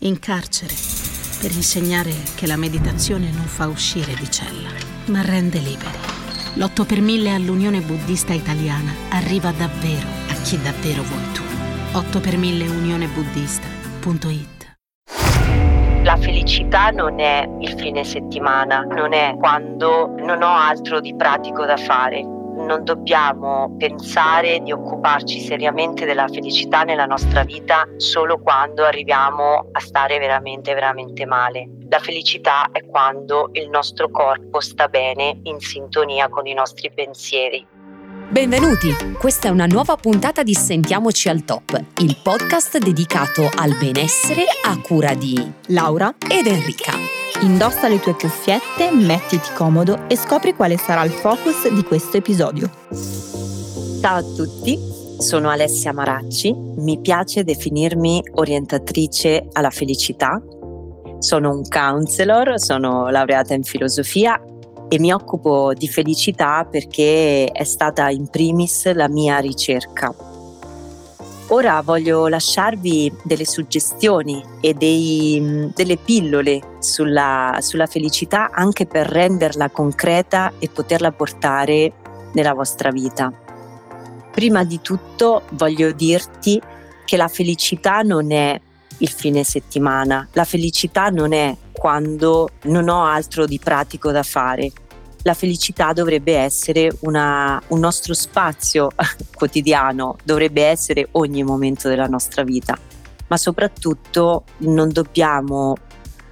in carcere, per insegnare che la meditazione non fa uscire di cella, ma rende liberi. L'8 per 1000 all'Unione Buddista Italiana arriva davvero a chi davvero vuoi tu. 8 per 1000 unionebuddista.it La felicità non è il fine settimana, non è quando non ho altro di pratico da fare non dobbiamo pensare di occuparci seriamente della felicità nella nostra vita solo quando arriviamo a stare veramente, veramente male. La felicità è quando il nostro corpo sta bene in sintonia con i nostri pensieri. Benvenuti! Questa è una nuova puntata di Sentiamoci al Top, il podcast dedicato al benessere a cura di Laura ed Enrica. Indossa le tue cuffiette, mettiti comodo e scopri quale sarà il focus di questo episodio. Ciao a tutti, sono Alessia Maracci, mi piace definirmi orientatrice alla felicità. Sono un counselor, sono laureata in filosofia e mi occupo di felicità perché è stata in primis la mia ricerca Ora voglio lasciarvi delle suggestioni e dei, delle pillole sulla, sulla felicità anche per renderla concreta e poterla portare nella vostra vita. Prima di tutto voglio dirti che la felicità non è il fine settimana, la felicità non è quando non ho altro di pratico da fare, la felicità dovrebbe essere una, un nostro spazio quotidiano, dovrebbe essere ogni momento della nostra vita, ma soprattutto non dobbiamo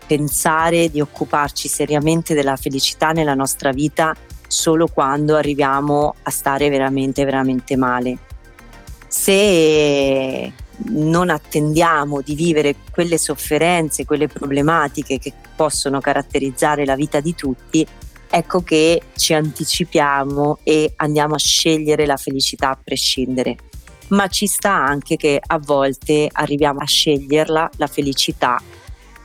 pensare di occuparci seriamente della felicità nella nostra vita solo quando arriviamo a stare veramente, veramente male. Se non attendiamo di vivere quelle sofferenze, quelle problematiche che possono caratterizzare la vita di tutti, ecco che ci anticipiamo e andiamo a scegliere la felicità a prescindere. Ma ci sta anche che a volte arriviamo a sceglierla, la felicità,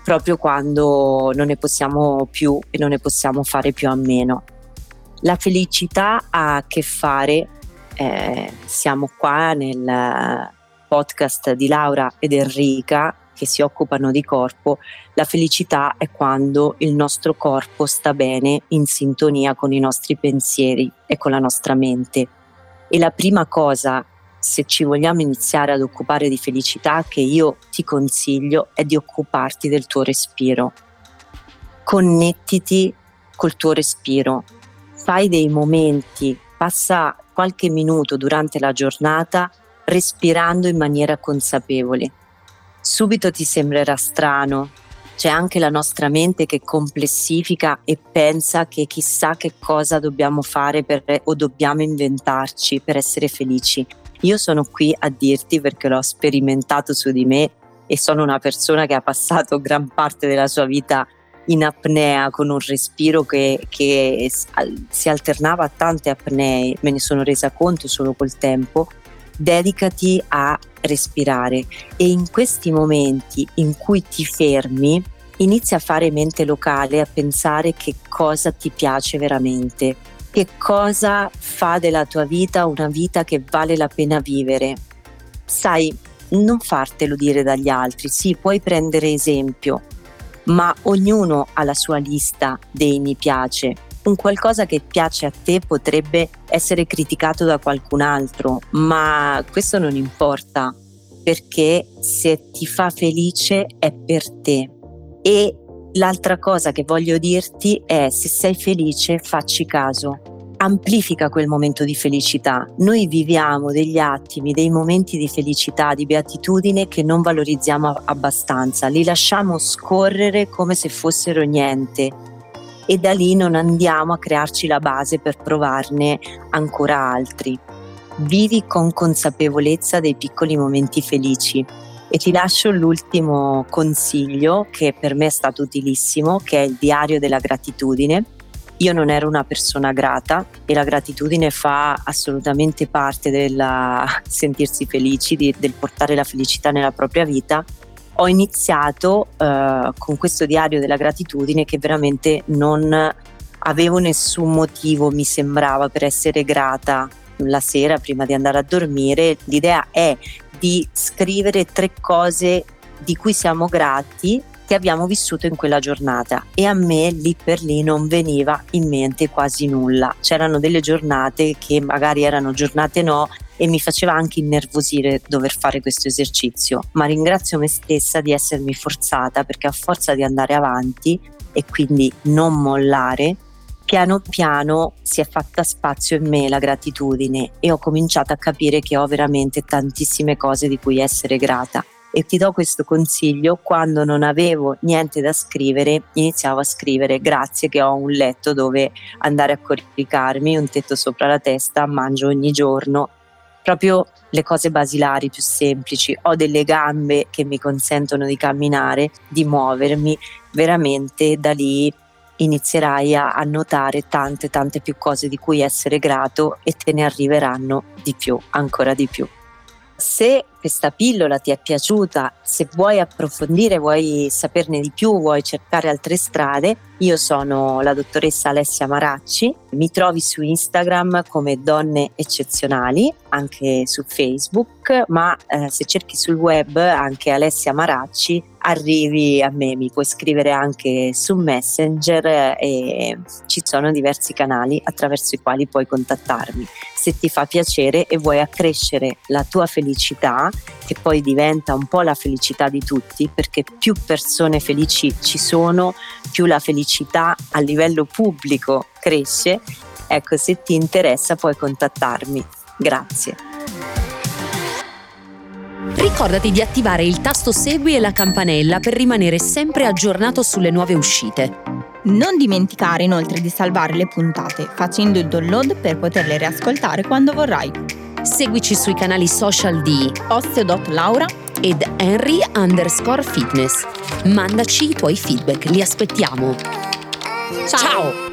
proprio quando non ne possiamo più e non ne possiamo fare più a meno. La felicità ha a che fare, eh, siamo qua nel podcast di Laura ed Enrica che si occupano di corpo, la felicità è quando il nostro corpo sta bene in sintonia con i nostri pensieri e con la nostra mente. E la prima cosa, se ci vogliamo iniziare ad occupare di felicità, che io ti consiglio è di occuparti del tuo respiro. Connettiti col tuo respiro. Fai dei momenti, passa qualche minuto durante la giornata respirando in maniera consapevole subito ti sembrerà strano. C'è anche la nostra mente che complessifica e pensa che chissà che cosa dobbiamo fare per, o dobbiamo inventarci per essere felici. Io sono qui a dirti perché l'ho sperimentato su di me e sono una persona che ha passato gran parte della sua vita in apnea con un respiro che, che si alternava a tante apnee, me ne sono resa conto solo col tempo dedicati a respirare e in questi momenti in cui ti fermi inizia a fare mente locale, a pensare che cosa ti piace veramente, che cosa fa della tua vita una vita che vale la pena vivere. Sai, non fartelo dire dagli altri, sì, puoi prendere esempio, ma ognuno ha la sua lista dei mi piace un qualcosa che piace a te potrebbe essere criticato da qualcun altro, ma questo non importa perché se ti fa felice è per te. E l'altra cosa che voglio dirti è se sei felice facci caso. Amplifica quel momento di felicità. Noi viviamo degli attimi, dei momenti di felicità, di beatitudine che non valorizziamo abbastanza, li lasciamo scorrere come se fossero niente e da lì non andiamo a crearci la base per provarne ancora altri. Vivi con consapevolezza dei piccoli momenti felici e ti lascio l'ultimo consiglio che per me è stato utilissimo, che è il diario della gratitudine. Io non ero una persona grata e la gratitudine fa assolutamente parte del sentirsi felici, del portare la felicità nella propria vita ho iniziato eh, con questo diario della gratitudine che veramente non avevo nessun motivo, mi sembrava, per essere grata la sera prima di andare a dormire. L'idea è di scrivere tre cose di cui siamo grati che abbiamo vissuto in quella giornata e a me lì per lì non veniva in mente quasi nulla. C'erano delle giornate che magari erano giornate no e mi faceva anche innervosire dover fare questo esercizio, ma ringrazio me stessa di essermi forzata perché a forza di andare avanti e quindi non mollare, piano piano si è fatta spazio in me la gratitudine e ho cominciato a capire che ho veramente tantissime cose di cui essere grata. E ti do questo consiglio, quando non avevo niente da scrivere, iniziavo a scrivere grazie che ho un letto dove andare a coricarmi, un tetto sopra la testa, mangio ogni giorno proprio le cose basilari più semplici, ho delle gambe che mi consentono di camminare, di muovermi, veramente da lì inizierai a, a notare tante tante più cose di cui essere grato e te ne arriveranno di più, ancora di più. Se questa pillola ti è piaciuta, se vuoi approfondire, vuoi saperne di più, vuoi cercare altre strade, io sono la dottoressa Alessia Maracci, mi trovi su Instagram come Donne Eccezionali, anche su Facebook, ma eh, se cerchi sul web anche Alessia Maracci arrivi a me, mi puoi scrivere anche su Messenger e ci sono diversi canali attraverso i quali puoi contattarmi. Se ti fa piacere e vuoi accrescere la tua felicità, che poi diventa un po' la felicità di tutti, perché più persone felici ci sono, più la felicità a livello pubblico cresce. Ecco, se ti interessa puoi contattarmi. Grazie. Ricordati di attivare il tasto Segui e la campanella per rimanere sempre aggiornato sulle nuove uscite. Non dimenticare inoltre di salvare le puntate facendo il download per poterle riascoltare quando vorrai. Seguici sui canali social di Osteo.Laura ed Henry underscore fitness. Mandaci i tuoi feedback, li aspettiamo. Ciao! Ciao.